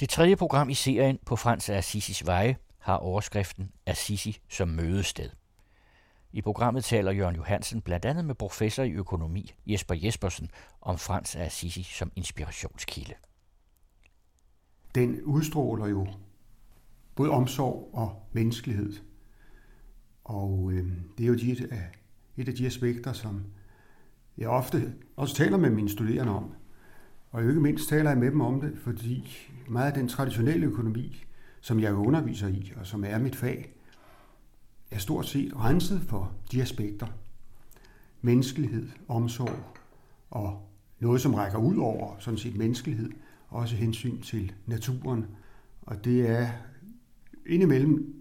Det tredje program i serien på Frans af Assisis veje har overskriften Assisi som mødested. I programmet taler Jørgen Johansen blandt andet med professor i økonomi Jesper Jespersen om Frans af Assisi som inspirationskilde. Den udstråler jo både omsorg og menneskelighed. Og øh, det er jo de, et, af, et af de aspekter, som jeg ofte også taler med mine studerende om. Og ikke mindst taler jeg med dem om det, fordi meget af den traditionelle økonomi, som jeg underviser i, og som er mit fag, er stort set renset for de aspekter. Menneskelighed, omsorg og noget, som rækker ud over sådan set menneskelighed, også hensyn til naturen. Og det er indimellem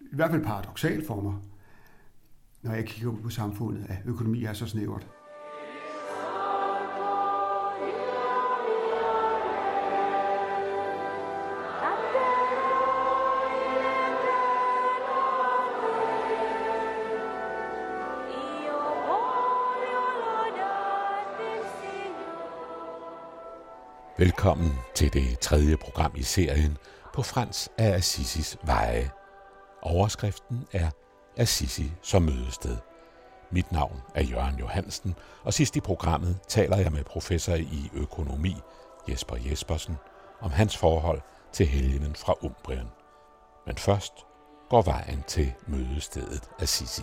i hvert fald paradoxalt for mig, når jeg kigger på samfundet, at økonomi er så snævert. Velkommen til det tredje program i serien på Frans af Assisis veje. Overskriften er Assisi som mødested. Mit navn er Jørgen Johansen, og sidst i programmet taler jeg med professor i økonomi Jesper Jespersen om hans forhold til helgenen fra Umbrien. Men først går vejen til mødestedet Assisi.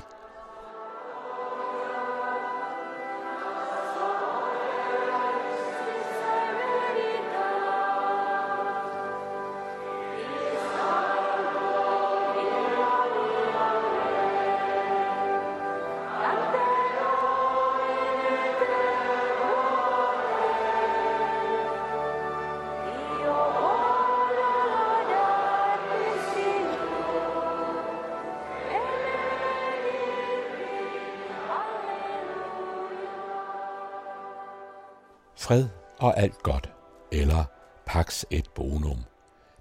Og alt godt, eller Pax et Bonum.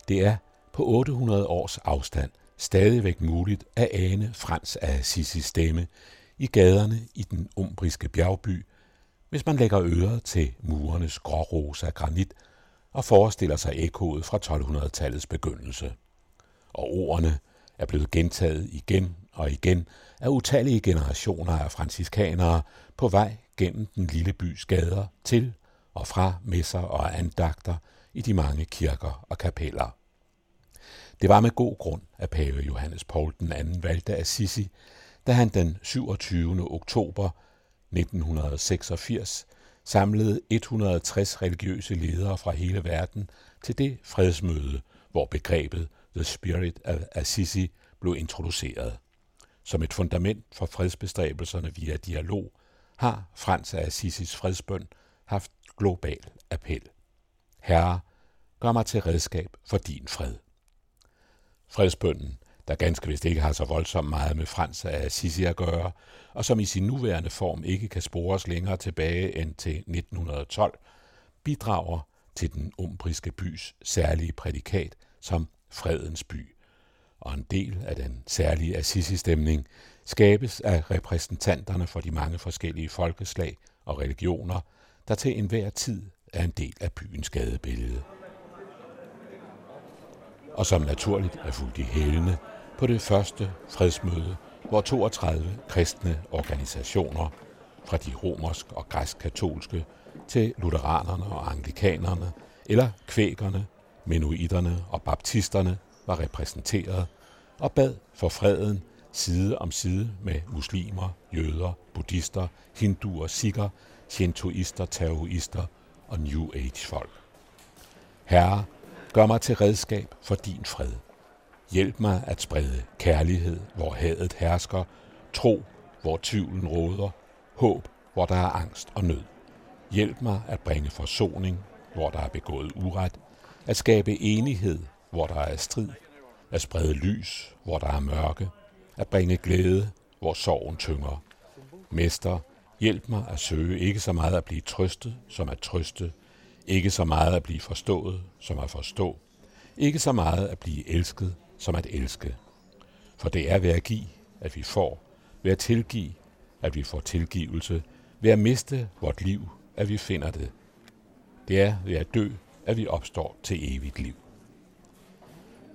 Det er på 800 års afstand stadigvæk muligt at ane Frans af Assisi stemme i gaderne i den umbriske bjergby, hvis man lægger øret til murenes grårosa granit og forestiller sig ekkoet fra 1200-tallets begyndelse. Og ordene er blevet gentaget igen og igen af utallige generationer af franciskanere på vej gennem den lille bys gader til og fra messer og andagter i de mange kirker og kapeller. Det var med god grund, at pave Johannes Paul II valgte Assisi, da han den 27. oktober 1986 samlede 160 religiøse ledere fra hele verden til det fredsmøde, hvor begrebet The Spirit of Assisi blev introduceret. Som et fundament for fredsbestræbelserne via dialog har Frans af Assisis fredsbøn haft global appel. Herre, gør mig til redskab for din fred. Fredsbønden, der ganske vist ikke har så voldsomt meget med Frans af Assisi at gøre, og som i sin nuværende form ikke kan spores længere tilbage end til 1912, bidrager til den umbriske bys særlige prædikat som fredens by. Og en del af den særlige Assisi-stemning skabes af repræsentanterne for de mange forskellige folkeslag og religioner, der til enhver tid er en del af byens gadebillede. Og som naturligt er fuldt i hælene på det første fredsmøde, hvor 32 kristne organisationer fra de romersk og græsk-katolske til lutheranerne og anglikanerne, eller kvækerne, menuiterne og baptisterne var repræsenteret og bad for freden side om side med muslimer, jøder, buddhister, hinduer, sikher, shintoister, taoister og New Age-folk. Herre, gør mig til redskab for din fred. Hjælp mig at sprede kærlighed, hvor hadet hersker, tro, hvor tvivlen råder, håb, hvor der er angst og nød. Hjælp mig at bringe forsoning, hvor der er begået uret, at skabe enighed, hvor der er strid, at sprede lys, hvor der er mørke, at bringe glæde, hvor sorgen tynger. Mester, Hjælp mig at søge ikke så meget at blive trøstet, som at trøste, ikke så meget at blive forstået, som at forstå, ikke så meget at blive elsket, som at elske. For det er ved at give, at vi får, ved at tilgive, at vi får tilgivelse, ved at miste vort liv, at vi finder det. Det er ved at dø, at vi opstår til evigt liv.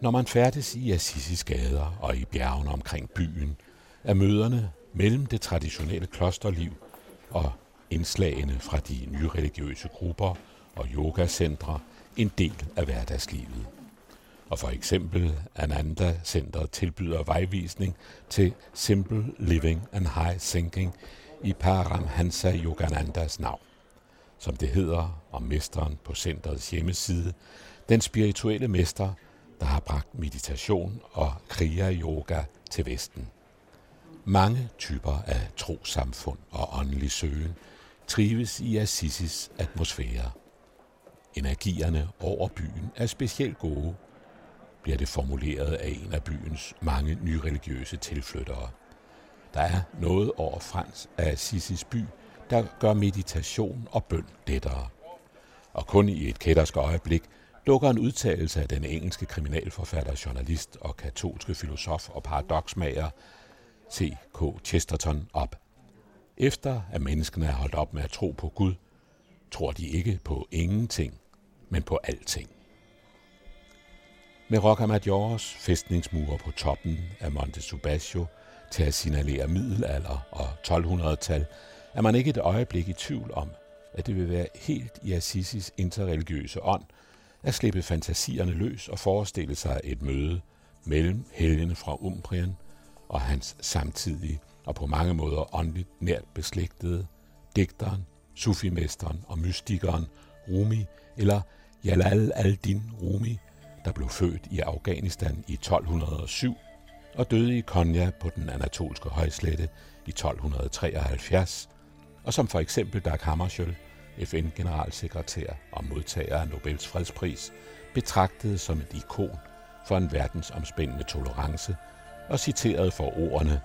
Når man færdes i Assisis gader og i bjergene omkring byen, er møderne mellem det traditionelle klosterliv og indslagene fra de nye religiøse grupper og yogacentre en del af hverdagslivet. Og for eksempel Ananda Center tilbyder vejvisning til Simple Living and High Thinking i Paramhansa Yoganandas navn. Som det hedder om mesteren på centrets hjemmeside, den spirituelle mester, der har bragt meditation og kriya-yoga til Vesten. Mange typer af trosamfund og åndelig søgen trives i Assisis atmosfære. Energierne over byen er specielt gode, bliver det formuleret af en af byens mange nyreligiøse tilflyttere. Der er noget over Frans af Assisis by, der gør meditation og bøn lettere. Og kun i et kættersk øjeblik dukker en udtalelse af den engelske kriminalforfatter, journalist og katolske filosof og paradoksmager C.K. Chesterton op. Efter at menneskene er holdt op med at tro på Gud, tror de ikke på ingenting, men på alting. Med Rocamadours fæstningsmure på toppen af Monte Subasio til at signalere middelalder og 1200-tal, er man ikke et øjeblik i tvivl om, at det vil være helt i Assisis interreligiøse ånd at slippe fantasierne løs og forestille sig et møde mellem helgene fra Umbrien og hans samtidige og på mange måder åndeligt nært beslægtede digteren, sufimesteren og mystikeren Rumi eller Jalal al-Din Rumi, der blev født i Afghanistan i 1207 og døde i Konya på den anatolske højslette i 1273, og som for eksempel Dag Hammarskjöld, FN-generalsekretær og modtager af Nobels fredspris, betragtede som et ikon for en verdensomspændende tolerance og citeret for ordene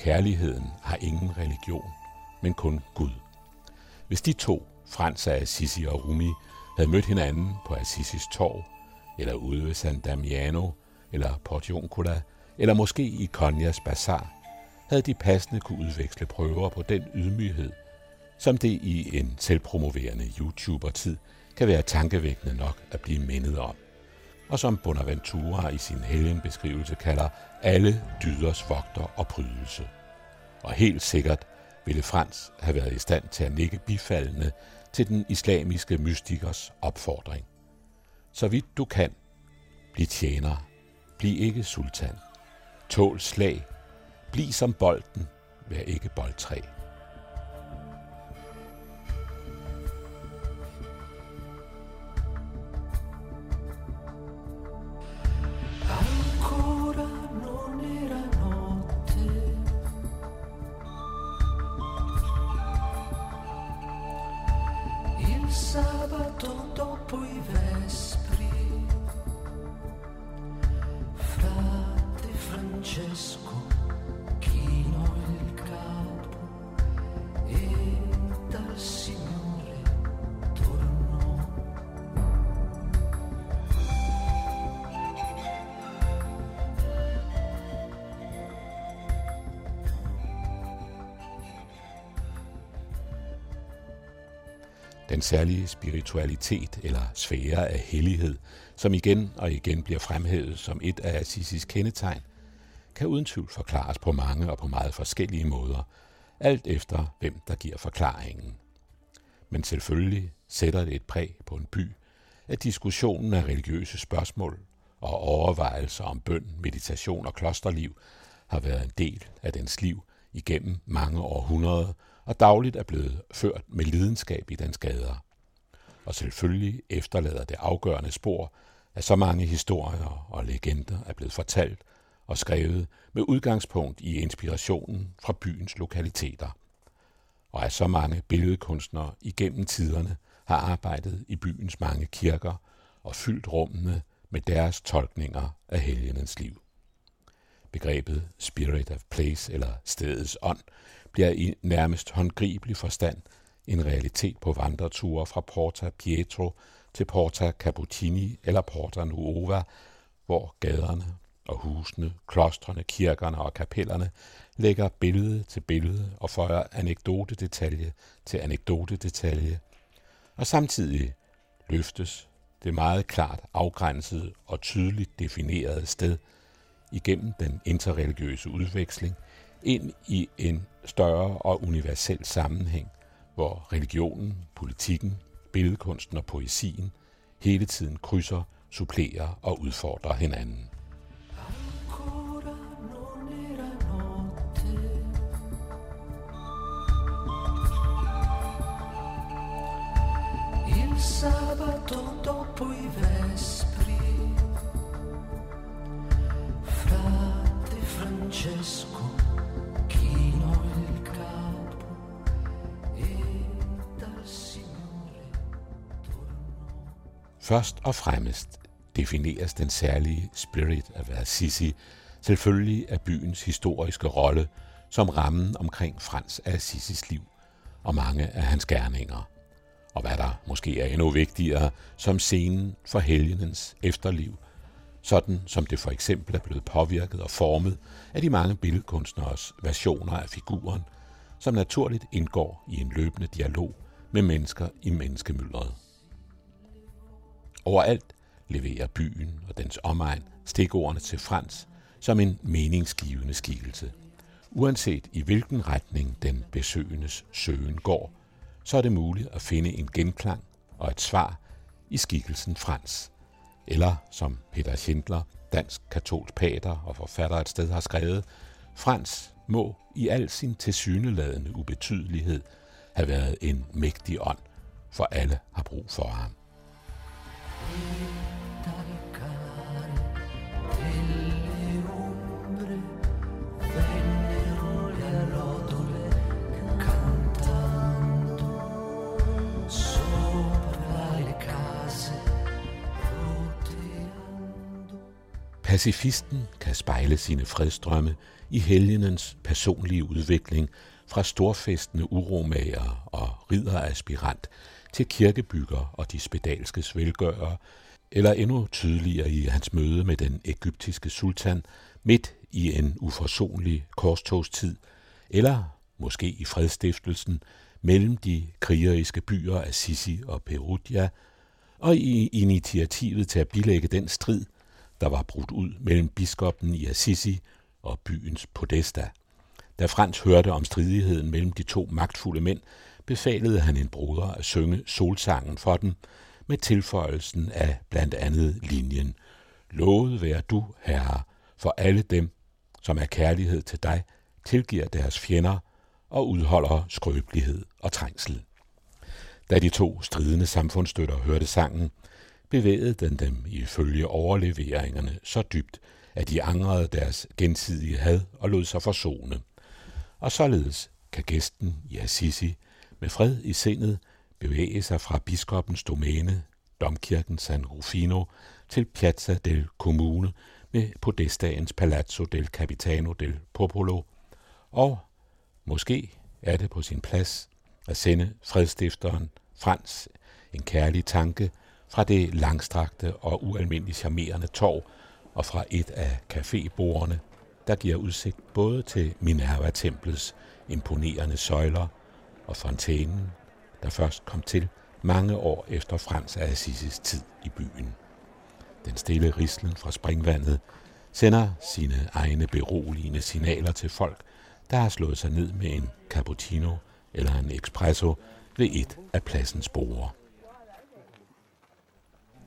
Kærligheden har ingen religion, men kun Gud. Hvis de to, Frans af Assisi og Rumi, havde mødt hinanden på Assisis torv, eller ude ved San Damiano, eller Portioncola, eller måske i Konyas Bazar, havde de passende kunne udveksle prøver på den ydmyghed, som det i en selvpromoverende YouTuber-tid kan være tankevækkende nok at blive mindet om. Og som Bonaventura i sin helgenbeskrivelse kalder alle dyders vogter og prydelse. Og helt sikkert ville Frans have været i stand til at nikke bifaldende til den islamiske mystikers opfordring. Så vidt du kan, bliv tjener, bliv ikke sultan. Tål slag, bliv som bolden, vær ikke boldtræ. Spiritualitet eller sfære af hellighed, som igen og igen bliver fremhævet som et af Assisis kendetegn, kan uden tvivl forklares på mange og på meget forskellige måder, alt efter hvem der giver forklaringen. Men selvfølgelig sætter det et præg på en by, at diskussionen af religiøse spørgsmål og overvejelser om bøn, meditation og klosterliv har været en del af dens liv igennem mange århundreder, og dagligt er blevet ført med lidenskab i dens gader. Og selvfølgelig efterlader det afgørende spor, at så mange historier og legender er blevet fortalt og skrevet med udgangspunkt i inspirationen fra byens lokaliteter. Og at så mange billedkunstnere igennem tiderne har arbejdet i byens mange kirker og fyldt rummene med deres tolkninger af helgenens liv. Begrebet spirit of place eller stedets ånd bliver i nærmest håndgribelig forstand en realitet på vandreture fra Porta Pietro til Porta Cappuccini eller Porta Nuova, hvor gaderne og husene, klostrene, kirkerne og kapellerne lægger billede til billede og føjer anekdotedetalje til anekdotedetalje, og samtidig løftes det meget klart afgrænsede og tydeligt definerede sted igennem den interreligiøse udveksling ind i en større og universel sammenhæng, hvor religionen, politikken, billedkunsten og poesien hele tiden krydser, supplerer og udfordrer hinanden. sabato dopo i vespri frate Francesco Først og fremmest defineres den særlige spirit af Assisi selvfølgelig af byens historiske rolle som rammen omkring Frans af Assisis liv og mange af hans gerninger og hvad der måske er endnu vigtigere, som scenen for helgenens efterliv, sådan som det for eksempel er blevet påvirket og formet af de mange billedkunstneres versioner af figuren, som naturligt indgår i en løbende dialog med mennesker i menneskemyldret. Overalt leverer byen og dens omegn stikordene til Frans som en meningsgivende skikkelse. Uanset i hvilken retning den besøgendes søgen går, så er det muligt at finde en genklang og et svar i skikkelsen Frans. Eller som Peter Schindler, dansk katolsk pater og forfatter et sted har skrevet, Frans må i al sin tilsyneladende ubetydelighed have været en mægtig ånd, for alle har brug for ham. Pacifisten kan spejle sine fredsdrømme i helgenens personlige udvikling fra storfestende uromager og ridderaspirant til kirkebygger og de spedalske velgørere, eller endnu tydeligere i hans møde med den egyptiske sultan midt i en uforsonlig korstogstid, eller måske i fredstiftelsen mellem de krigeriske byer Assisi og Perugia, og i initiativet til at bilægge den strid, der var brudt ud mellem biskoppen i Assisi og byens Podesta. Da Frans hørte om stridigheden mellem de to magtfulde mænd, befalede han en bruder at synge solsangen for dem, med tilføjelsen af blandt andet linjen Lovet være du, Herre, for alle dem, som er kærlighed til dig, tilgiver deres fjender og udholder skrøbelighed og trængsel. Da de to stridende samfundsstøtter hørte sangen, bevægede den dem ifølge overleveringerne så dybt, at de angrede deres gensidige had og lod sig forsone. Og således kan gæsten i Assisi med fred i sindet bevæge sig fra biskopens domæne, domkirken San Rufino, til Piazza del Comune med podestagens Palazzo del Capitano del Popolo, og måske er det på sin plads at sende fredstifteren Frans en kærlig tanke fra det langstrakte og ualmindeligt charmerende torv og fra et af cafébordene, der giver udsigt både til Minerva-templets imponerende søjler og fontænen, der først kom til mange år efter Frans af Assisis tid i byen. Den stille rislen fra springvandet sender sine egne beroligende signaler til folk, der har slået sig ned med en cappuccino eller en espresso ved et af pladsens borde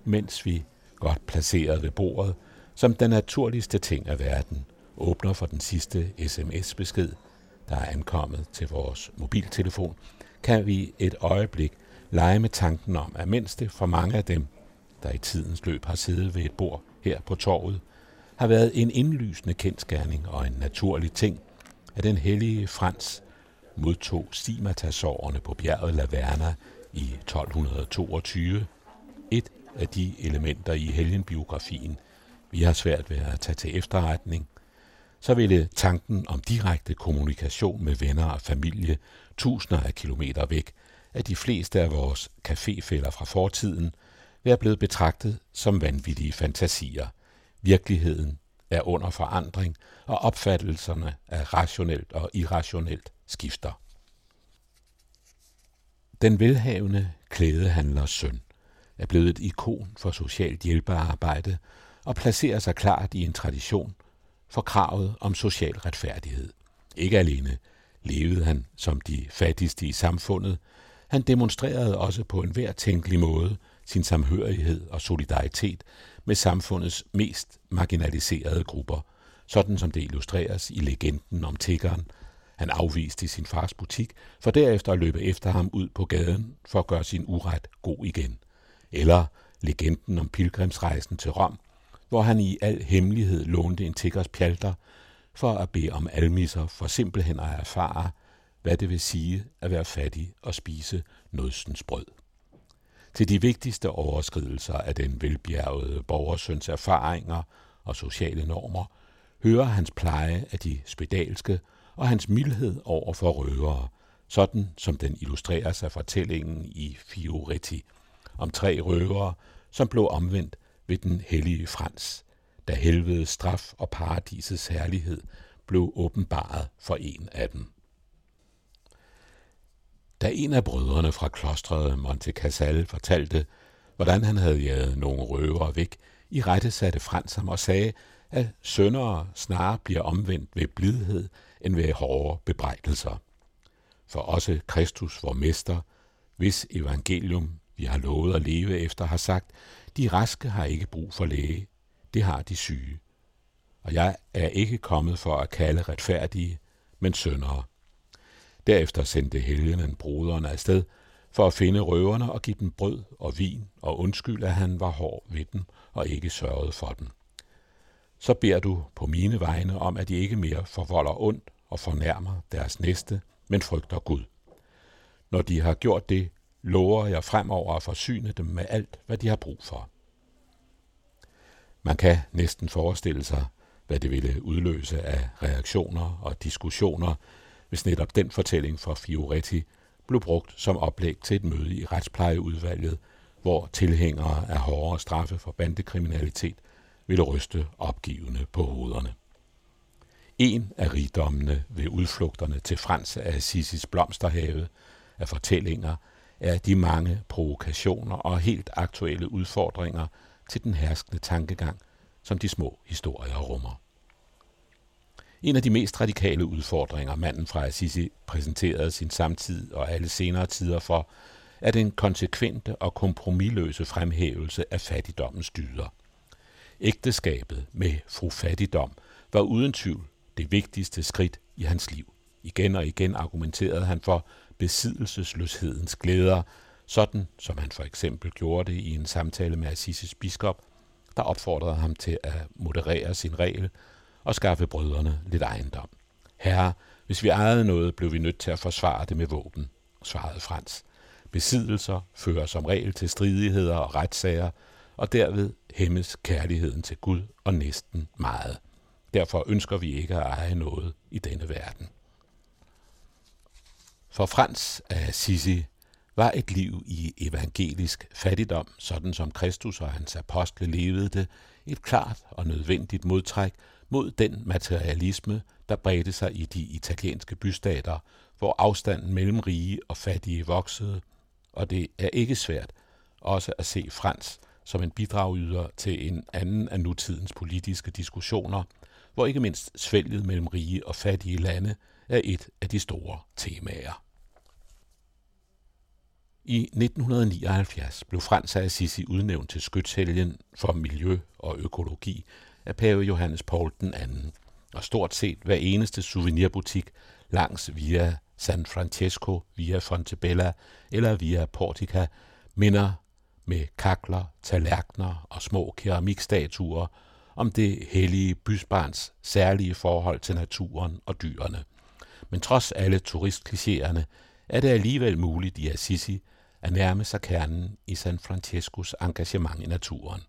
mens vi, godt placeret ved bordet, som den naturligste ting af verden, åbner for den sidste sms-besked, der er ankommet til vores mobiltelefon, kan vi et øjeblik lege med tanken om, at mens det for mange af dem, der i tidens løb har siddet ved et bord her på torvet, har været en indlysende kendskærning og en naturlig ting, at den hellige Frans modtog stigmatasårene på bjerget Laverna i 1222, et af de elementer i helgenbiografien, vi har svært ved at tage til efterretning, så ville tanken om direkte kommunikation med venner og familie tusinder af kilometer væk af de fleste af vores caféfælder fra fortiden være blevet betragtet som vanvittige fantasier. Virkeligheden er under forandring, og opfattelserne af rationelt og irrationelt skifter. Den velhavende klædehandlers søn er blevet et ikon for socialt hjælpearbejde og placerer sig klart i en tradition for kravet om social retfærdighed. Ikke alene levede han som de fattigste i samfundet, han demonstrerede også på en hver tænkelig måde sin samhørighed og solidaritet med samfundets mest marginaliserede grupper, sådan som det illustreres i legenden om tiggeren. Han afviste sin fars butik, for derefter at løbe efter ham ud på gaden for at gøre sin uret god igen. Eller legenden om pilgrimsrejsen til Rom, hvor han i al hemmelighed lånte en tiggers pjalter for at bede om almisser for simpelthen at erfare, hvad det vil sige at være fattig og spise nødsens brød. Til de vigtigste overskridelser af den velbjergede borgersøns erfaringer og sociale normer hører hans pleje af de spedalske og hans mildhed over for røvere, sådan som den illustreres af fortællingen i Fioretti om tre røvere, som blev omvendt ved den hellige Frans, da helvedes straf og paradisets herlighed blev åbenbaret for en af dem. Da en af brødrene fra klostret Monte Casal fortalte, hvordan han havde jaget nogle røvere væk, i rette satte Frans ham og sagde, at søndere snarere bliver omvendt ved blidhed end ved hårde bebrejdelser. For også Kristus, vor mester, hvis evangelium vi har lovet at leve efter, har sagt, de raske har ikke brug for læge, det har de syge. Og jeg er ikke kommet for at kalde retfærdige, men syndere. Derefter sendte helgenen broderne afsted for at finde røverne og give dem brød og vin og undskyld, at han var hård ved dem og ikke sørgede for dem. Så beder du på mine vegne om, at de ikke mere forvolder ondt og fornærmer deres næste, men frygter Gud. Når de har gjort det, lover jeg fremover at forsyne dem med alt, hvad de har brug for. Man kan næsten forestille sig, hvad det ville udløse af reaktioner og diskussioner, hvis netop den fortælling fra Fioretti blev brugt som oplæg til et møde i retsplejeudvalget, hvor tilhængere af hårdere straffe for bandekriminalitet ville ryste opgivende på hovederne. En af rigdommene ved udflugterne til Frans af Assisis blomsterhave af fortællinger er de mange provokationer og helt aktuelle udfordringer til den herskende tankegang, som de små historier rummer. En af de mest radikale udfordringer, manden fra Assisi præsenterede sin samtid og alle senere tider for, er den konsekvente og kompromilløse fremhævelse af fattigdommens dyder. Ægteskabet med fru fattigdom var uden tvivl det vigtigste skridt i hans liv. Igen og igen argumenterede han for besiddelsesløshedens glæder, sådan som han for eksempel gjorde det i en samtale med Assisis biskop, der opfordrede ham til at moderere sin regel og skaffe brødrene lidt ejendom. Herre, hvis vi ejede noget, blev vi nødt til at forsvare det med våben, svarede Frans. Besiddelser fører som regel til stridigheder og retssager, og derved hæmmes kærligheden til Gud og næsten meget. Derfor ønsker vi ikke at eje noget i denne verden. For Frans af Sisi var et liv i evangelisk fattigdom, sådan som Kristus og hans apostle levede det, et klart og nødvendigt modtræk mod den materialisme, der bredte sig i de italienske bystater, hvor afstanden mellem rige og fattige voksede, og det er ikke svært også at se Frans som en bidragyder til en anden af nutidens politiske diskussioner, hvor ikke mindst svælget mellem rige og fattige lande er et af de store temaer. I 1979 blev Frans af Assisi udnævnt til skytshelgen for miljø og økologi af pave Johannes Paul II. Og stort set hver eneste souvenirbutik langs via San Francesco, via Fontebella eller via Portica minder med kakler, tallerkener og små keramikstatuer om det hellige bysbarns særlige forhold til naturen og dyrene. Men trods alle turistklichéerne er det alligevel muligt i Assisi at nærme sig kernen i San Francescos engagement i naturen.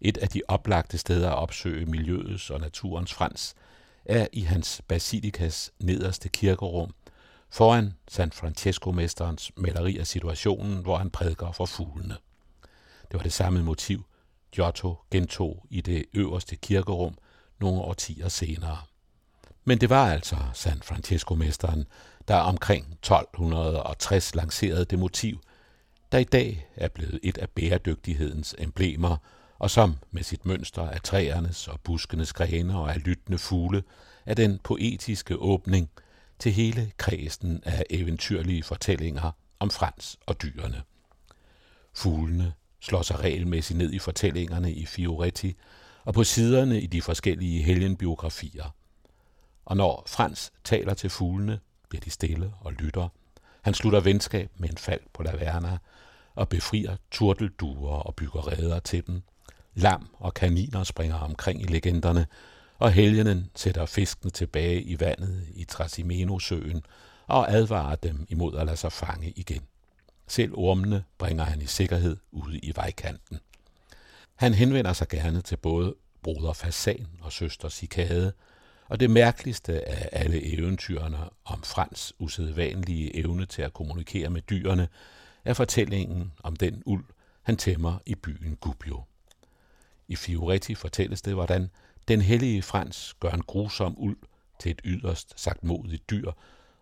Et af de oplagte steder at opsøge miljøets og naturens frans er i hans basilikas nederste kirkerum, foran San Francesco-mesterens maleri af situationen, hvor han prædiker for fuglene. Det var det samme motiv, Giotto gentog i det øverste kirkerum nogle årtier senere. Men det var altså San Francisco-mesteren, der omkring 1260 lancerede det motiv, der i dag er blevet et af bæredygtighedens emblemer, og som med sit mønster af træernes og buskenes grene og af lyttende fugle, er den poetiske åbning til hele kredsen af eventyrlige fortællinger om Frans og dyrene. Fuglene slår sig regelmæssigt ned i fortællingerne i Fioretti og på siderne i de forskellige helgenbiografier. Og når Frans taler til fuglene, bliver de stille og lytter. Han slutter venskab med en fald på Laverna og befrier turtelduer og bygger redder til dem. Lam og kaniner springer omkring i legenderne, og helgenen sætter fiskene tilbage i vandet i Trasimeno-søen og advarer dem imod at lade sig fange igen. Selv ormene bringer han i sikkerhed ude i vejkanten. Han henvender sig gerne til både broder Fasan og søster Sikade, og det mærkeligste af alle eventyrene om Frans usædvanlige evne til at kommunikere med dyrene, er fortællingen om den uld, han tæmmer i byen Gubbio. I Fioretti fortælles det, hvordan den hellige Frans gør en grusom uld til et yderst sagt modigt dyr,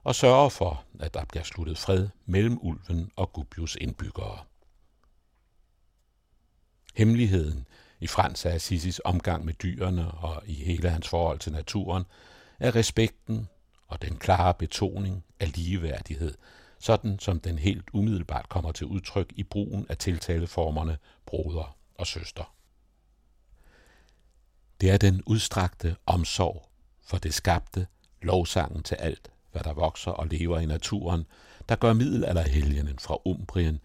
og sørger for, at der bliver sluttet fred mellem ulven og Gubbios indbyggere. Hemmeligheden i Frans af Assisis omgang med dyrene og i hele hans forhold til naturen er respekten og den klare betoning af ligeværdighed, sådan som den helt umiddelbart kommer til udtryk i brugen af tiltaleformerne broder og søster. Det er den udstrakte omsorg for det skabte, lovsangen til alt, hvad der vokser og lever i naturen, der gør middelalderhelgenen fra Umbrien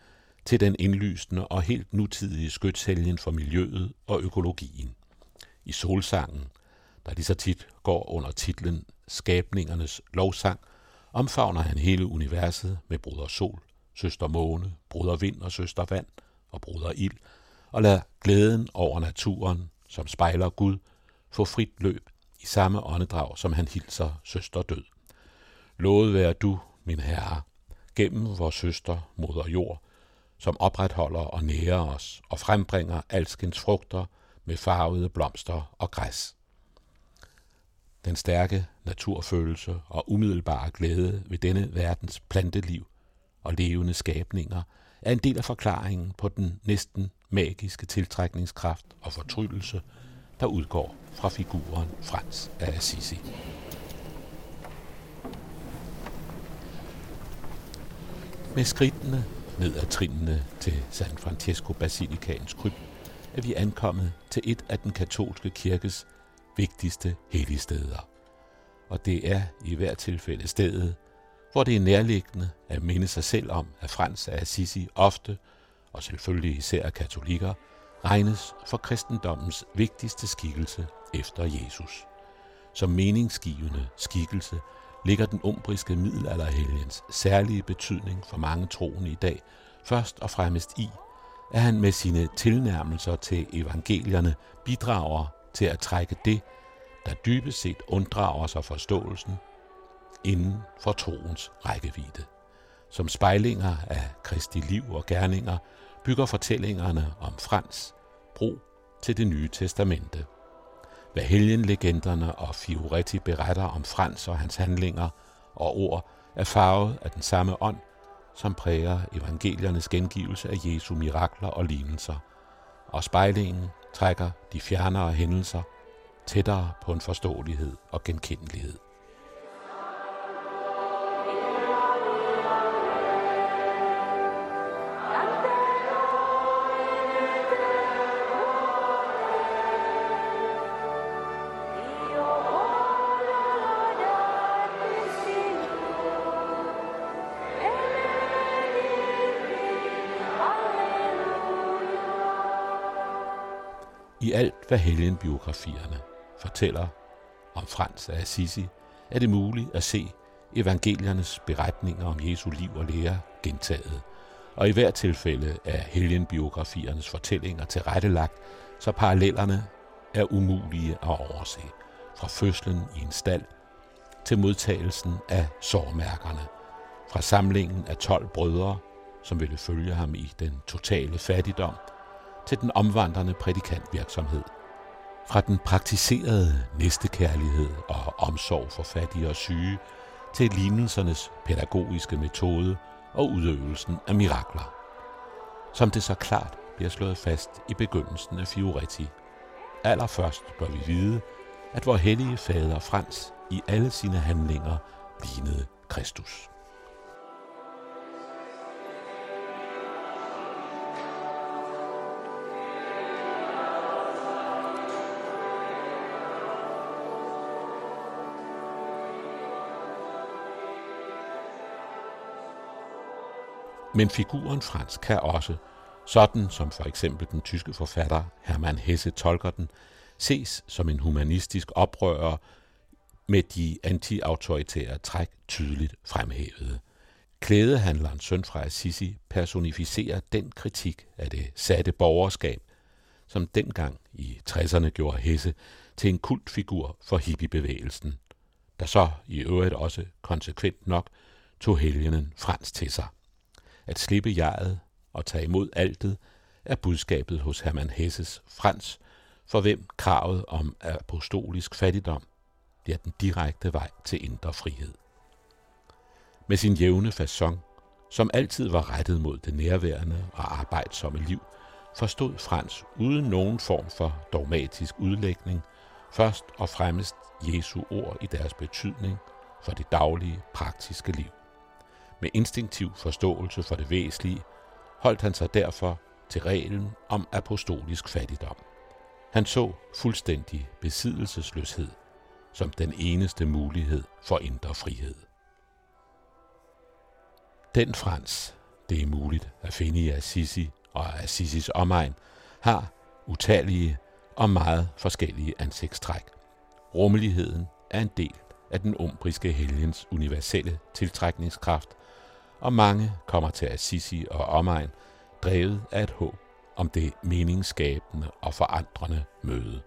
til den indlysende og helt nutidige skytshelgen for miljøet og økologien. I solsangen, der lige så tit går under titlen Skabningernes lovsang, omfavner han hele universet med bruder sol, søster måne, bruder vind og søster vand og bruder ild, og lader glæden over naturen, som spejler Gud, få frit løb i samme åndedrag, som han hilser søster død. Lovet være du, min herre, gennem vores søster, moder jord, som opretholder og nærer os og frembringer alskens frugter med farvede blomster og græs. Den stærke naturfølelse og umiddelbare glæde ved denne verdens planteliv og levende skabninger er en del af forklaringen på den næsten magiske tiltrækningskraft og fortryllelse, der udgår fra figuren Frans af Assisi. Med skridtene ned ad trinene til San Francesco Basilikans krypt er vi ankommet til et af den katolske kirkes vigtigste helligsteder. Og det er i hvert tilfælde stedet, hvor det er nærliggende at minde sig selv om, at Frans af Assisi ofte, og selvfølgelig især af katolikker, regnes for kristendommens vigtigste skikkelse efter Jesus. Som meningsgivende skikkelse ligger den umbriske middelalderhelgens særlige betydning for mange troende i dag først og fremmest i, at han med sine tilnærmelser til evangelierne bidrager til at trække det, der dybest set unddrager sig forståelsen, inden for troens rækkevidde. Som spejlinger af Kristi liv og gerninger bygger fortællingerne om Frans bro til det nye testamente. Hvad helgenlegenderne og Fioretti beretter om Frans og hans handlinger og ord er farvet af den samme ånd, som præger evangeliernes gengivelse af Jesu mirakler og lignelser, og spejlingen trækker de fjernere hændelser tættere på en forståelighed og genkendelighed. Da helgenbiografierne fortæller om Frans af Assisi, er det muligt at se evangeliernes beretninger om Jesu liv og lære gentaget. Og i hvert tilfælde er helgenbiografiernes fortællinger tilrettelagt, så parallellerne er umulige at overse. Fra fødslen i en stald til modtagelsen af sårmærkerne. Fra samlingen af 12 brødre, som ville følge ham i den totale fattigdom – til den omvandrende prædikantvirksomhed. Fra den praktiserede næstekærlighed og omsorg for fattige og syge til lignelsernes pædagogiske metode og udøvelsen af mirakler. som det så klart bliver slået fast i begyndelsen af Fioretti. Allerførst bør vi vide, at vor hellige fader Frans i alle sine handlinger lignede Kristus. Men figuren Frans kan også, sådan som for eksempel den tyske forfatter Hermann Hesse tolker den, ses som en humanistisk oprører med de antiautoritære træk tydeligt fremhævede. Klædehandlerens søn fra Assisi personificerer den kritik af det satte borgerskab, som dengang i 60'erne gjorde Hesse til en kultfigur for hippiebevægelsen, der så i øvrigt også konsekvent nok tog helgenen Frans til sig. At slippe jeget og tage imod altet er budskabet hos Hermann Hesses Frans, for hvem kravet om apostolisk fattigdom bliver den direkte vej til indre frihed. Med sin jævne façon, som altid var rettet mod det nærværende og arbejdsomme liv, forstod Frans uden nogen form for dogmatisk udlægning først og fremmest Jesu ord i deres betydning for det daglige, praktiske liv. Med instinktiv forståelse for det væsentlige holdt han sig derfor til reglen om apostolisk fattigdom. Han så fuldstændig besiddelsesløshed som den eneste mulighed for indre frihed. Den Frans, det er muligt at finde i Assisi og Assisis omegn, har utallige og meget forskellige ansigtstræk. Rummeligheden er en del af den umbriske helgens universelle tiltrækningskraft, og mange kommer til Assisi og omegn drevet af et håb om det meningsskabende og forandrende møde.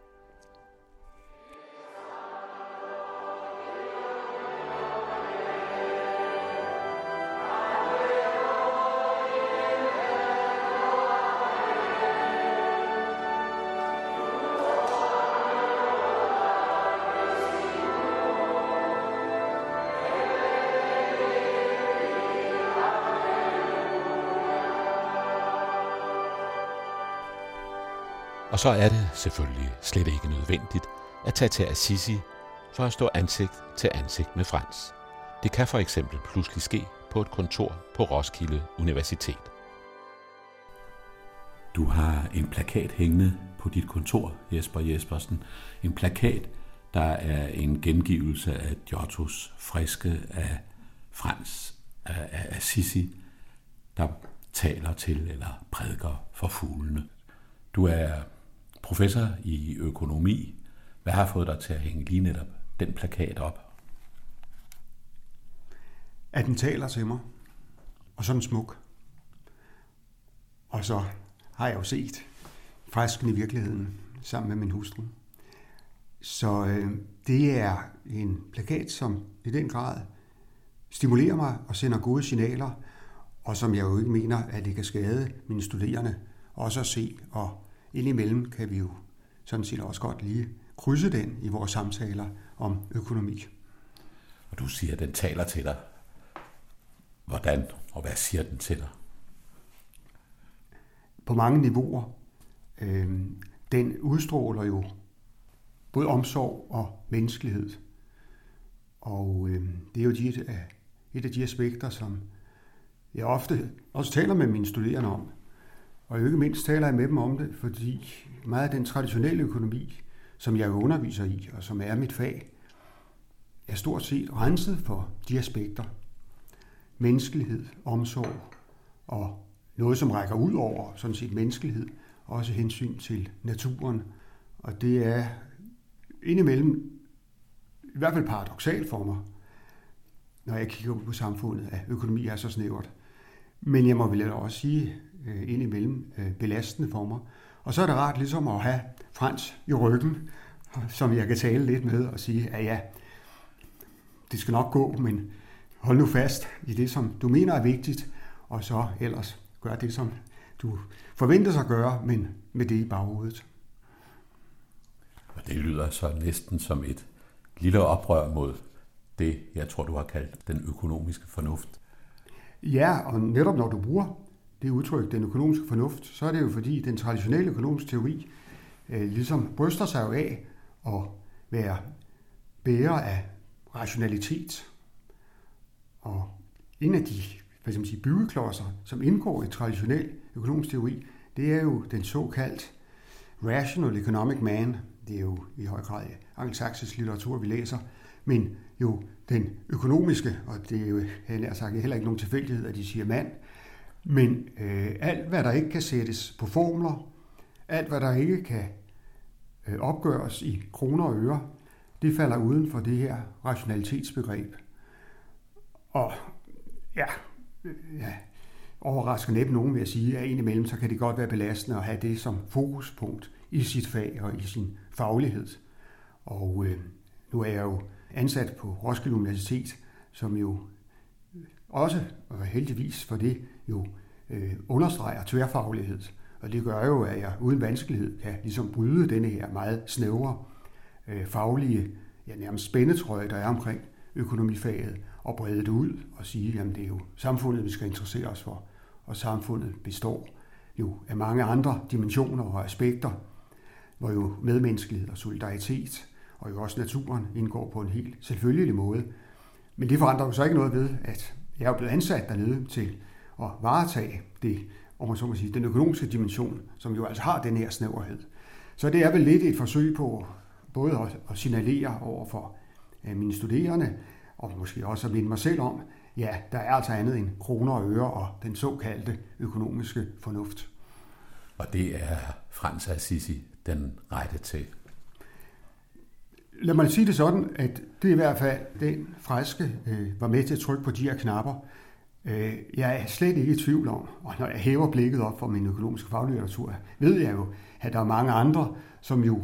Og så er det selvfølgelig slet ikke nødvendigt at tage til Assisi for at stå ansigt til ansigt med Frans. Det kan for eksempel pludselig ske på et kontor på Roskilde Universitet. Du har en plakat hængende på dit kontor, Jesper Jespersen. En plakat, der er en gengivelse af Giottos friske af Frans af Assisi, der taler til eller prædiker for fuglene. Du er professor i økonomi. Hvad har fået dig til at hænge lige netop den plakat op? At den taler til mig. Og sådan smuk. Og så har jeg jo set fresken i virkeligheden sammen med min hustru. Så øh, det er en plakat, som i den grad stimulerer mig og sender gode signaler, og som jeg jo ikke mener, at det kan skade mine studerende også at se og indimellem kan vi jo sådan set også godt lige krydse den i vores samtaler om økonomi. Og du siger, at den taler til dig. Hvordan og hvad siger den til dig? På mange niveauer. Øh, den udstråler jo både omsorg og menneskelighed. Og øh, det er jo af, et af de aspekter, som jeg ofte også taler med mine studerende om. Og ikke mindst taler jeg med dem om det, fordi meget af den traditionelle økonomi, som jeg underviser i, og som er mit fag, er stort set renset for de aspekter. Menneskelighed, omsorg og noget, som rækker ud over sådan set menneskelighed, også hensyn til naturen. Og det er indimellem i hvert fald paradoxalt for mig, når jeg kigger på samfundet, at økonomi er så snævert. Men jeg må vel også sige, øh, indimellem øh, belastende for mig. Og så er det rart ligesom at have Frans i ryggen, som jeg kan tale lidt med og sige, at ja, det skal nok gå, men hold nu fast i det, som du mener er vigtigt, og så ellers gør det, som du forventer at gøre, men med det i baghovedet. Og det lyder så næsten som et lille oprør mod det, jeg tror, du har kaldt den økonomiske fornuft. Ja, og netop når du bruger det udtryk, den økonomiske fornuft, så er det jo fordi, den traditionelle økonomiske teori øh, ligesom bryster sig jo af at være bærer af rationalitet. Og en af de hvad skal man sige, byggeklodser, som indgår i traditionel økonomisk teori, det er jo den såkaldt Rational Economic Man. Det er jo i høj grad angelsaksisk litteratur, vi læser, men jo den økonomiske, og det er jo sagt, heller ikke nogen tilfældighed, at de siger mand, men øh, alt, hvad der ikke kan sættes på formler, alt, hvad der ikke kan øh, opgøres i kroner og øre, det falder uden for det her rationalitetsbegreb. Og ja, øh, ja overrasker næppe nogen ved at sige, at indimellem så kan det godt være belastende at have det som fokuspunkt i sit fag og i sin faglighed. Og øh, nu er jeg jo ansat på Roskilde Universitet, som jo også, og heldigvis for det, jo øh, understreger tværfaglighed. Og det gør jo, at jeg uden vanskelighed kan ligesom bryde denne her meget snævre øh, faglige, ja nærmest spændetrøje, der er omkring økonomifaget, og brede det ud og sige, at det er jo samfundet, vi skal interessere os for. Og samfundet består jo af mange andre dimensioner og aspekter, hvor jo medmenneskelighed og solidaritet og jo også naturen indgår på en helt selvfølgelig måde. Men det forandrer jo så ikke noget ved, at jeg er blevet ansat dernede til at varetage det, om man så må sige, den økonomiske dimension, som jo altså har den her snæverhed. Så det er vel lidt et forsøg på både at signalere over for øh, mine studerende, og måske også at minde mig selv om, ja, der er altså andet end kroner og øre og den såkaldte økonomiske fornuft. Og det er Frans Assisi den rette til. Lad mig sige det sådan, at det er i hvert fald den friske øh, var med til at trykke på de her knapper. Øh, jeg er slet ikke i tvivl om, og når jeg hæver blikket op for min økonomiske faglitteratur, ved jeg jo, at der er mange andre, som jo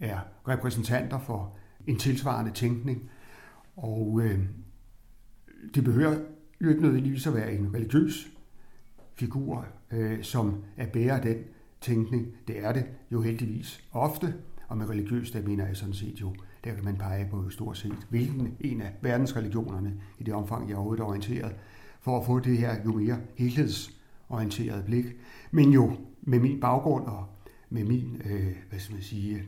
er repræsentanter for en tilsvarende tænkning. Og øh, det behøver jo ikke nødvendigvis at være en religiøs figur, øh, som er bærer den tænkning. Det er det jo heldigvis ofte, og med religiøs, der mener jeg sådan set jo, der kan man pege på stort set, hvilken en af verdensreligionerne, i det omfang, jeg er overhovedet orienteret, for at få det her jo mere helhedsorienteret blik. Men jo med min baggrund og med min, øh, hvad skal man sige,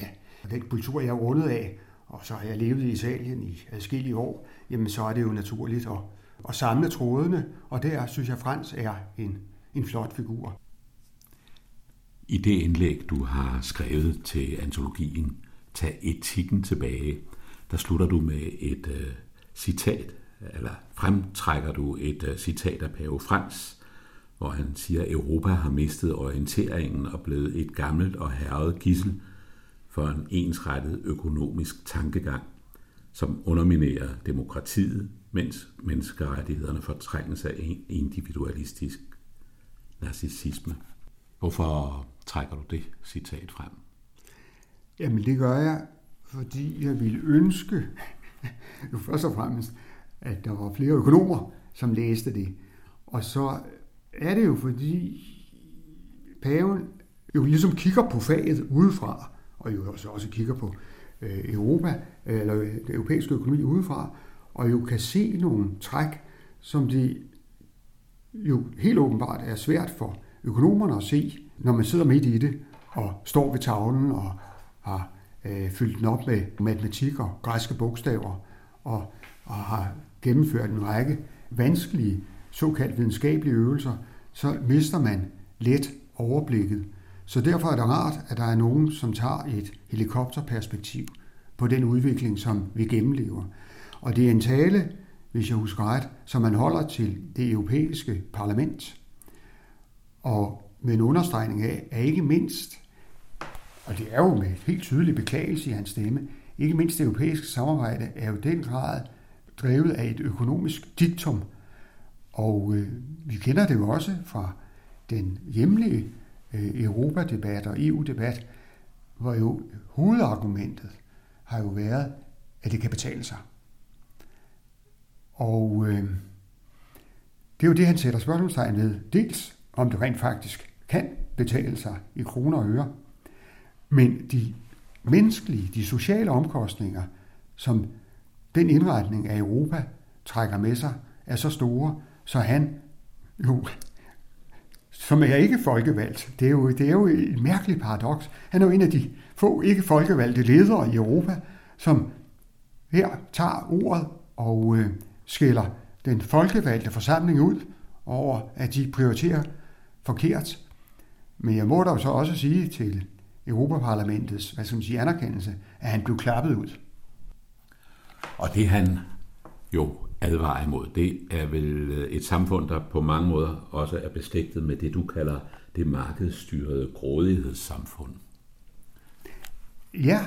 ja, den kultur, jeg er rundet af, og så har jeg levet i Italien i adskillige år, jamen så er det jo naturligt at, at samle trådene, og der synes jeg, Frans er en, en flot figur. I det indlæg, du har skrevet til antologien, Tag etikken tilbage, der slutter du med et øh, citat, eller fremtrækker du et uh, citat af Pave Frans, hvor han siger, at Europa har mistet orienteringen og blevet et gammelt og herret gissel for en ensrettet økonomisk tankegang, som underminerer demokratiet, mens menneskerettighederne fortrænges af individualistisk narcissisme. Hvorfor trækker du det citat frem? Jamen det gør jeg, fordi jeg ville ønske, jo først og fremmest, at der var flere økonomer, som læste det. Og så er det jo fordi paven jo ligesom kigger på faget udefra, og jo også, også kigger på øh, Europa, eller øh, den europæiske økonomi udefra, og jo kan se nogle træk, som det jo helt åbenbart er svært for økonomerne at se, når man sidder midt i det og står ved tavlen og har øh, fyldt den op med matematik og græske bogstaver og, og har gennemført en række vanskelige såkaldt videnskabelige øvelser, så mister man let overblikket. Så derfor er det rart, at der er nogen, som tager et helikopterperspektiv på den udvikling, som vi gennemlever. Og det er en tale, hvis jeg husker ret, som man holder til det europæiske parlament. Og med en understregning af, at ikke mindst, og det er jo med helt tydelig beklagelse i hans stemme, ikke mindst det europæiske samarbejde er jo den grad drevet af et økonomisk diktum. Og øh, vi kender det jo også fra den hjemlige øh, Europadebat og EU-debat, hvor jo hovedargumentet har jo været, at det kan betale sig. Og øh, det er jo det, han sætter spørgsmålstegn ved. Dels om det rent faktisk kan betale sig i kroner og øre, men de menneskelige, de sociale omkostninger, som den indretning af Europa trækker med sig, er så store, så han jo som er ikke folkevalgt. Det er, jo, det er jo et mærkeligt paradoks. Han er jo en af de få ikke folkevalgte ledere i Europa, som her tager ordet og øh, skælder den folkevalgte forsamling ud over, at de prioriterer forkert. Men jeg må da så også sige til Europaparlamentets hvad skal man sige, anerkendelse, at han blev klappet ud. Og det han jo advarer imod, det er vel øh, et samfund, der på mange måder også er beslægtet med det, du kalder det markedsstyrede grådighedssamfund. Ja,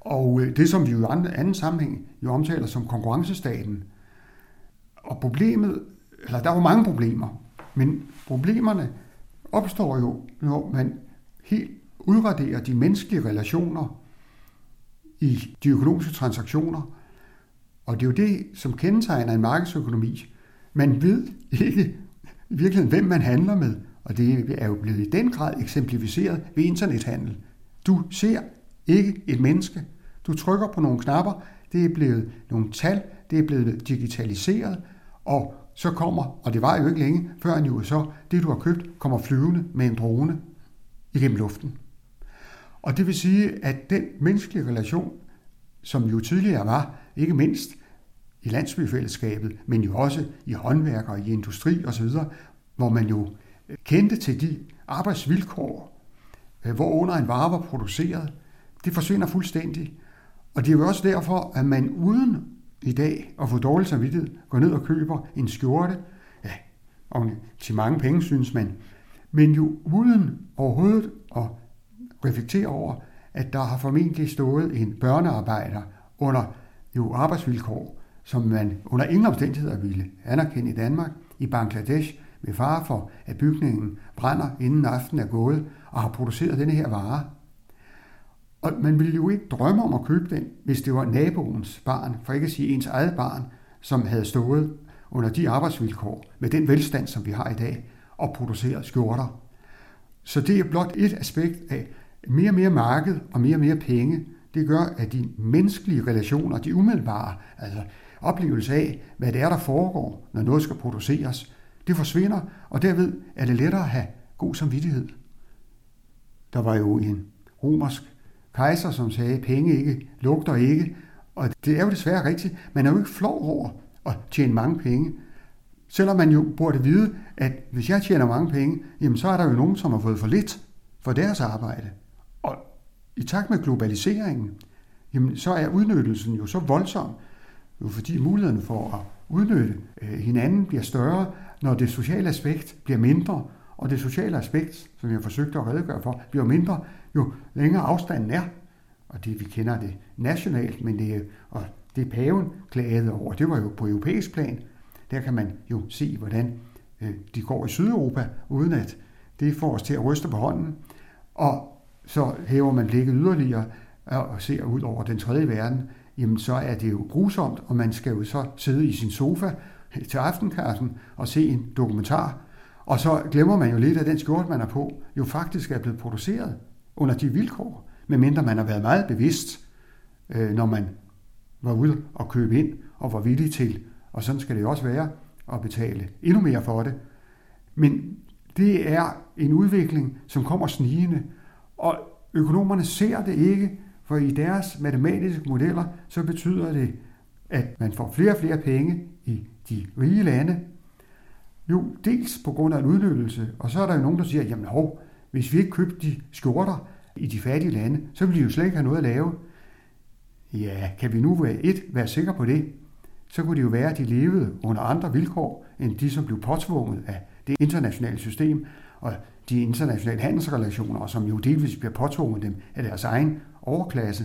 og øh, det som vi jo i anden sammenhæng jo omtaler som konkurrencestaten. Og problemet, eller der er jo mange problemer, men problemerne opstår jo, når man helt udraderer de menneskelige relationer i de økonomiske transaktioner. Og det er jo det, som kendetegner en markedsøkonomi. Man ved ikke i virkeligheden, hvem man handler med, og det er jo blevet i den grad eksemplificeret ved internethandel. Du ser ikke et menneske. Du trykker på nogle knapper, det er blevet nogle tal, det er blevet digitaliseret, og så kommer, og det var jo ikke længe, før i USA, det du har købt, kommer flyvende med en drone igennem luften. Og det vil sige, at den menneskelige relation, som jo tidligere var, ikke mindst i landsbyfællesskabet, men jo også i håndværk og i industri osv., hvor man jo øh, kendte til de arbejdsvilkår, øh, hvor under en vare var produceret, det forsvinder fuldstændig. Og det er jo også derfor, at man uden i dag at få dårlig samvittighed går ned og køber en skjorte, ja, og til mange penge, synes man, men jo uden overhovedet at reflektere over, at der har formentlig stået en børnearbejder under jo arbejdsvilkår, som man under ingen omstændigheder ville anerkende i Danmark, i Bangladesh, med fare for, at bygningen brænder inden aftenen er gået, og har produceret denne her vare. Og man ville jo ikke drømme om at købe den, hvis det var naboens barn, for ikke at sige ens eget barn, som havde stået under de arbejdsvilkår, med den velstand, som vi har i dag, og produceret skjorter. Så det er blot et aspekt af mere og mere marked og mere og mere penge. Det gør, at de menneskelige relationer, de umiddelbare, altså oplevelse af, hvad det er, der foregår, når noget skal produceres, det forsvinder, og derved er det lettere at have god samvittighed. Der var jo en romersk kejser, som sagde, penge ikke lugter ikke, og det er jo desværre rigtigt. Man er jo ikke flov over at tjene mange penge. Selvom man jo burde vide, at hvis jeg tjener mange penge, jamen så er der jo nogen, som har fået for lidt for deres arbejde. I takt med globaliseringen, jamen så er udnyttelsen jo så voldsom, jo fordi mulighederne for at udnytte øh, hinanden bliver større, når det sociale aspekt bliver mindre, og det sociale aspekt, som jeg forsøgte at redegøre for, bliver mindre, jo længere afstanden er. Og det, vi kender det nationalt, men det, og det paven klagede over, det var jo på europæisk plan. Der kan man jo se, hvordan øh, de går i Sydeuropa, uden at det får os til at ryste på hånden. Og så hæver man blikket yderligere og ser ud over den tredje verden, jamen så er det jo grusomt, og man skal jo så sidde i sin sofa til aftenkassen og se en dokumentar. Og så glemmer man jo lidt, at den skjorte, man er på, jo faktisk er blevet produceret under de vilkår, medmindre man har været meget bevidst, øh, når man var ude og købe ind og var villig til, og sådan skal det jo også være, at betale endnu mere for det. Men det er en udvikling, som kommer snigende, og økonomerne ser det ikke, for i deres matematiske modeller, så betyder det, at man får flere og flere penge i de rige lande. Jo, dels på grund af en udnyttelse, og så er der jo nogen, der siger, jamen hov, hvis vi ikke købte de skjorter i de fattige lande, så ville de jo slet ikke have noget at lave. Ja, kan vi nu være et være sikre på det? Så kunne det jo være, at de levede under andre vilkår, end de, som blev påtvunget af det internationale system, og de internationale handelsrelationer, og som jo delvis bliver påtvunget dem af deres egen overklasse.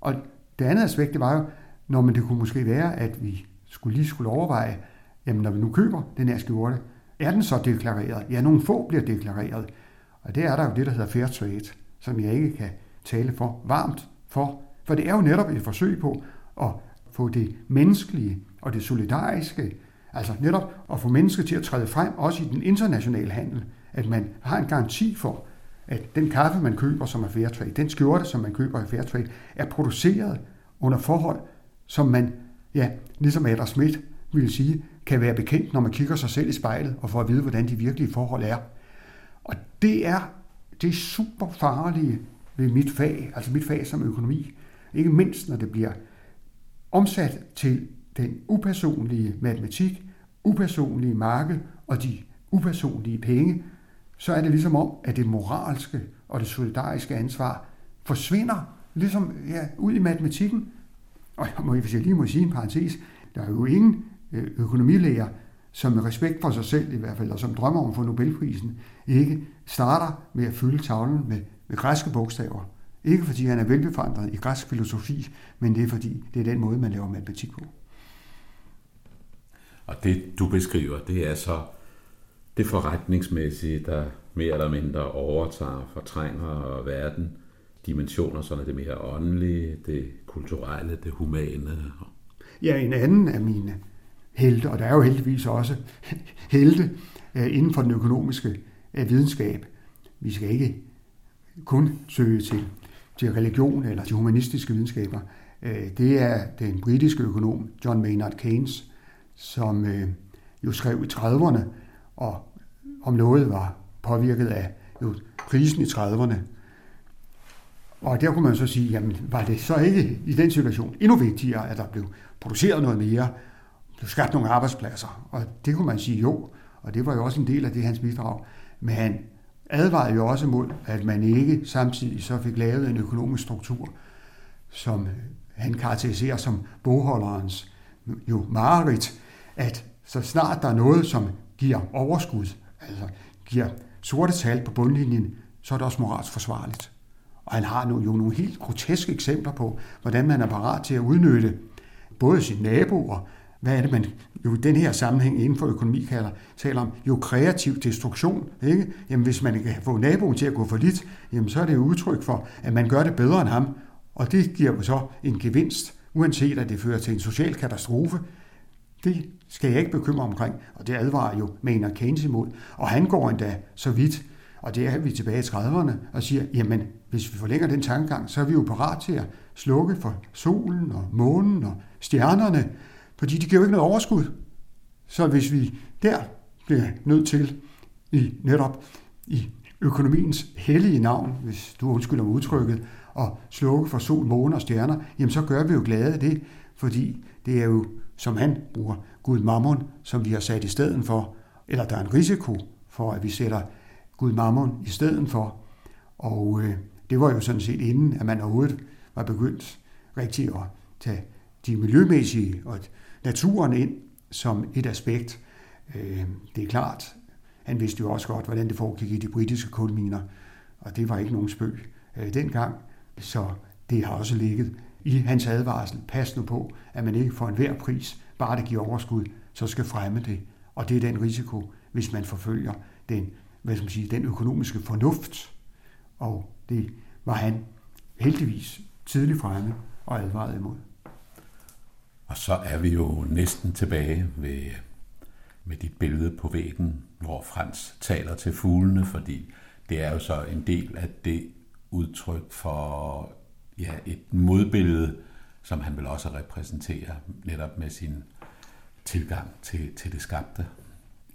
Og det andet aspekt, det var jo, når man det kunne måske være, at vi skulle lige skulle overveje, jamen når vi nu køber den her skjorte, er den så deklareret? Ja, nogle få bliver deklareret. Og det er der jo det, der hedder fair trade, som jeg ikke kan tale for varmt for. For det er jo netop et forsøg på at få det menneskelige og det solidariske, altså netop at få mennesker til at træde frem, også i den internationale handel, at man har en garanti for, at den kaffe, man køber, som er fair trade, den skjorte, som man køber i fair trade, er produceret under forhold, som man, ja, ligesom Adam Smith ville sige, kan være bekendt, når man kigger sig selv i spejlet og får at vide, hvordan de virkelige forhold er. Og det er det super farlige ved mit fag, altså mit fag som økonomi. Ikke mindst, når det bliver omsat til den upersonlige matematik, upersonlige marked og de upersonlige penge, så er det ligesom om, at det moralske og det solidariske ansvar forsvinder ligesom ja, ud i matematikken. Og jeg må, hvis jeg lige må sige en parentes, der er jo ingen øh, økonomilæger, som med respekt for sig selv i hvert fald, og som drømmer om at få Nobelprisen, ikke starter med at fylde tavlen med, med græske bogstaver. Ikke fordi han er velbefandret i græsk filosofi, men det er fordi, det er den måde, man laver matematik på. Og det, du beskriver, det er så det forretningsmæssige, der mere eller mindre overtager, fortrænger verden, dimensioner, sådan er det mere åndelige, det kulturelle, det humane. Ja, en anden af mine helte, og der er jo heldigvis også helte øh, inden for den økonomiske øh, videnskab. Vi skal ikke kun søge til, til religion eller de humanistiske videnskaber. Øh, det er den britiske økonom John Maynard Keynes, som jo skrev i 30'erne, og om noget var påvirket af jo, krisen i 30'erne. Og der kunne man så sige, jamen var det så ikke i den situation endnu vigtigere, at der blev produceret noget mere, blev skabt nogle arbejdspladser. Og det kunne man sige jo, og det var jo også en del af det hans bidrag. Men han advarede jo også mod, at man ikke samtidig så fik lavet en økonomisk struktur, som han karakteriserer som bogholderens jo mareridt, at så snart der er noget, som giver overskud, altså giver sorte tal på bundlinjen, så er det også moralsk forsvarligt. Og han har jo nogle helt groteske eksempler på, hvordan man er parat til at udnytte både sine naboer, hvad er det, man jo i den her sammenhæng inden for økonomi kalder, taler om, jo kreativ destruktion. Ikke? Jamen, hvis man kan få naboen til at gå for lidt, jamen, så er det jo udtryk for, at man gør det bedre end ham, og det giver jo så en gevinst, uanset at det fører til en social katastrofe. Det skal jeg ikke bekymre omkring, og det advarer jo Maynard Keynes imod. Og han går endda så vidt, og det er vi tilbage i 30'erne, og siger, jamen hvis vi forlænger den tankegang, så er vi jo parat til at slukke for solen og månen og stjernerne, fordi de giver jo ikke noget overskud. Så hvis vi der bliver nødt til i netop i økonomiens hellige navn, hvis du undskylder udtrykket, og slukke for sol, måne og stjerner, jamen så gør vi jo glade af det, fordi det er jo, som han bruger, Gud Mammon, som vi har sat i stedet for, eller der er en risiko for, at vi sætter Gud Mammon i stedet for. Og øh, det var jo sådan set inden, at man overhovedet var begyndt rigtig at tage de miljømæssige og naturen ind som et aspekt. Øh, det er klart, han vidste jo også godt, hvordan det foregik i de britiske kulminer, og det var ikke nogen spøg øh, dengang. Så det har også ligget i hans advarsel. Pas nu på, at man ikke får enhver pris, bare det giver overskud, så skal fremme det. Og det er den risiko, hvis man forfølger den, hvad skal man sige, den økonomiske fornuft. Og det var han heldigvis tidligt fremme og advaret imod. Og så er vi jo næsten tilbage ved, med dit billede på væggen, hvor Frans taler til fuglene, fordi det er jo så en del af det udtryk for ja, et modbillede, som han vil også repræsentere netop med sin tilgang til, til det skabte.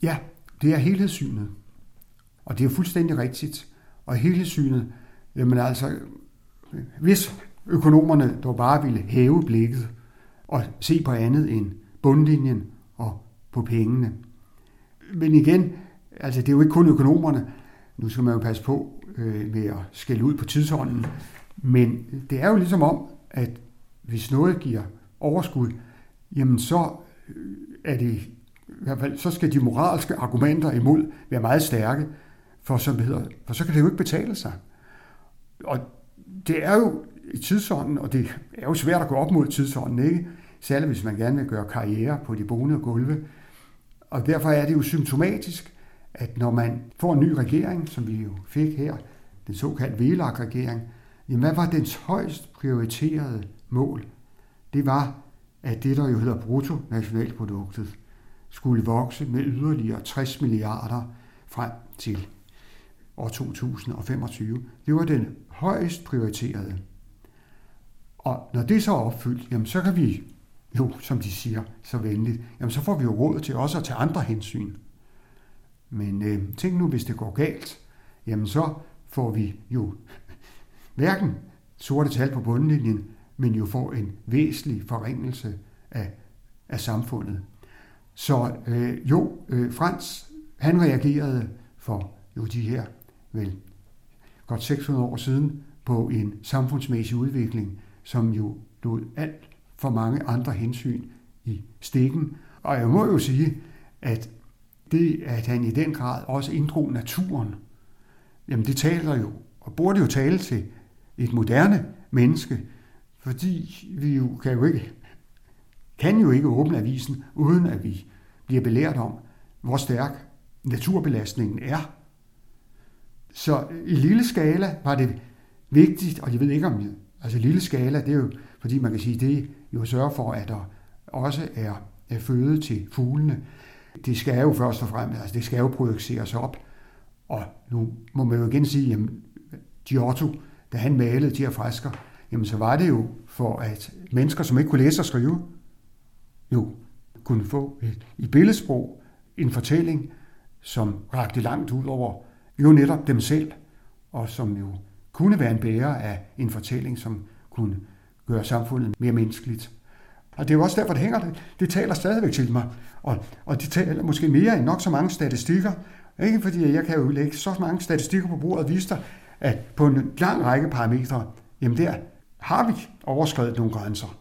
Ja, det er helhedssynet. Og det er fuldstændig rigtigt. Og helhedssynet, jamen altså, hvis økonomerne dog bare ville hæve blikket og se på andet end bundlinjen og på pengene. Men igen, altså det er jo ikke kun økonomerne. Nu skal man jo passe på øh, med at skælde ud på tidsånden. Men det er jo ligesom om, at hvis noget giver overskud, jamen så øh, er det i hvert fald, så skal de moralske argumenter imod være meget stærke, for, som det hedder, for så kan det jo ikke betale sig. Og det er jo i tidsånden, og det er jo svært at gå op mod tidsånden, ikke? Særligt hvis man gerne vil gøre karriere på de bonede gulve. Og derfor er det jo symptomatisk, at når man får en ny regering, som vi jo fik her, den såkaldte VLAG-regering, jamen hvad var dens højst prioriterede mål? Det var, at det, der jo hedder bruttonationalproduktet, skulle vokse med yderligere 60 milliarder frem til år 2025. Det var den højst prioriterede. Og når det så er opfyldt, jamen så kan vi jo, som de siger så venligt, jamen så får vi jo råd til også at tage andre hensyn. Men øh, tænk nu, hvis det går galt, jamen så får vi jo hverken sorte tal på bundlinjen, men jo får en væsentlig forringelse af, af samfundet. Så øh, jo, øh, Frans, han reagerede for jo de her vel godt 600 år siden på en samfundsmæssig udvikling, som jo lod alt for mange andre hensyn i stikken. Og jeg må jo sige, at det, at han i den grad også inddrog naturen, jamen det taler jo, og burde jo tale til et moderne menneske, fordi vi jo kan jo ikke, kan jo ikke åbne avisen, uden at vi bliver belært om, hvor stærk naturbelastningen er. Så i lille skala var det vigtigt, og jeg ved ikke om det, altså lille skala, det er jo, fordi man kan sige, det jo sørger for, at der også er, føde til fuglene. Det skal jo først og fremmest, altså det skal jo projiceres op. Og nu må man jo igen sige, at Giotto, da han malede de her fresker, jamen så var det jo for, at mennesker, som ikke kunne læse og skrive, jo kunne få et, i billedsprog en fortælling, som rakte langt ud over jo netop dem selv, og som jo kunne være en bærer af en fortælling, som kunne gøre samfundet mere menneskeligt. Og det er jo også derfor, det hænger, det taler stadigvæk til mig. Og, og det taler måske mere end nok så mange statistikker. Ikke fordi jeg kan jo lægge så mange statistikker på bordet og vise dig, at på en lang række parametre, jamen der har vi overskrevet nogle grænser.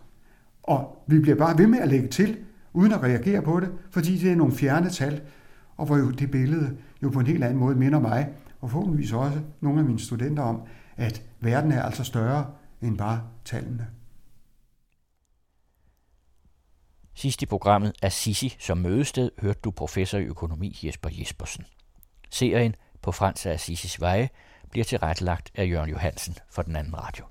Og vi bliver bare ved med at lægge til, uden at reagere på det, fordi det er nogle fjerne tal, og hvor jo det billede jo på en helt anden måde minder mig, og forhåbentligvis også nogle af mine studenter om, at verden er altså større end bare tallene. Sidst i programmet af Sisi som mødested hørte du professor i økonomi Jesper Jespersen. Serien på Frans af Sissis Veje bliver tilrettelagt af Jørgen Johansen for den anden radio.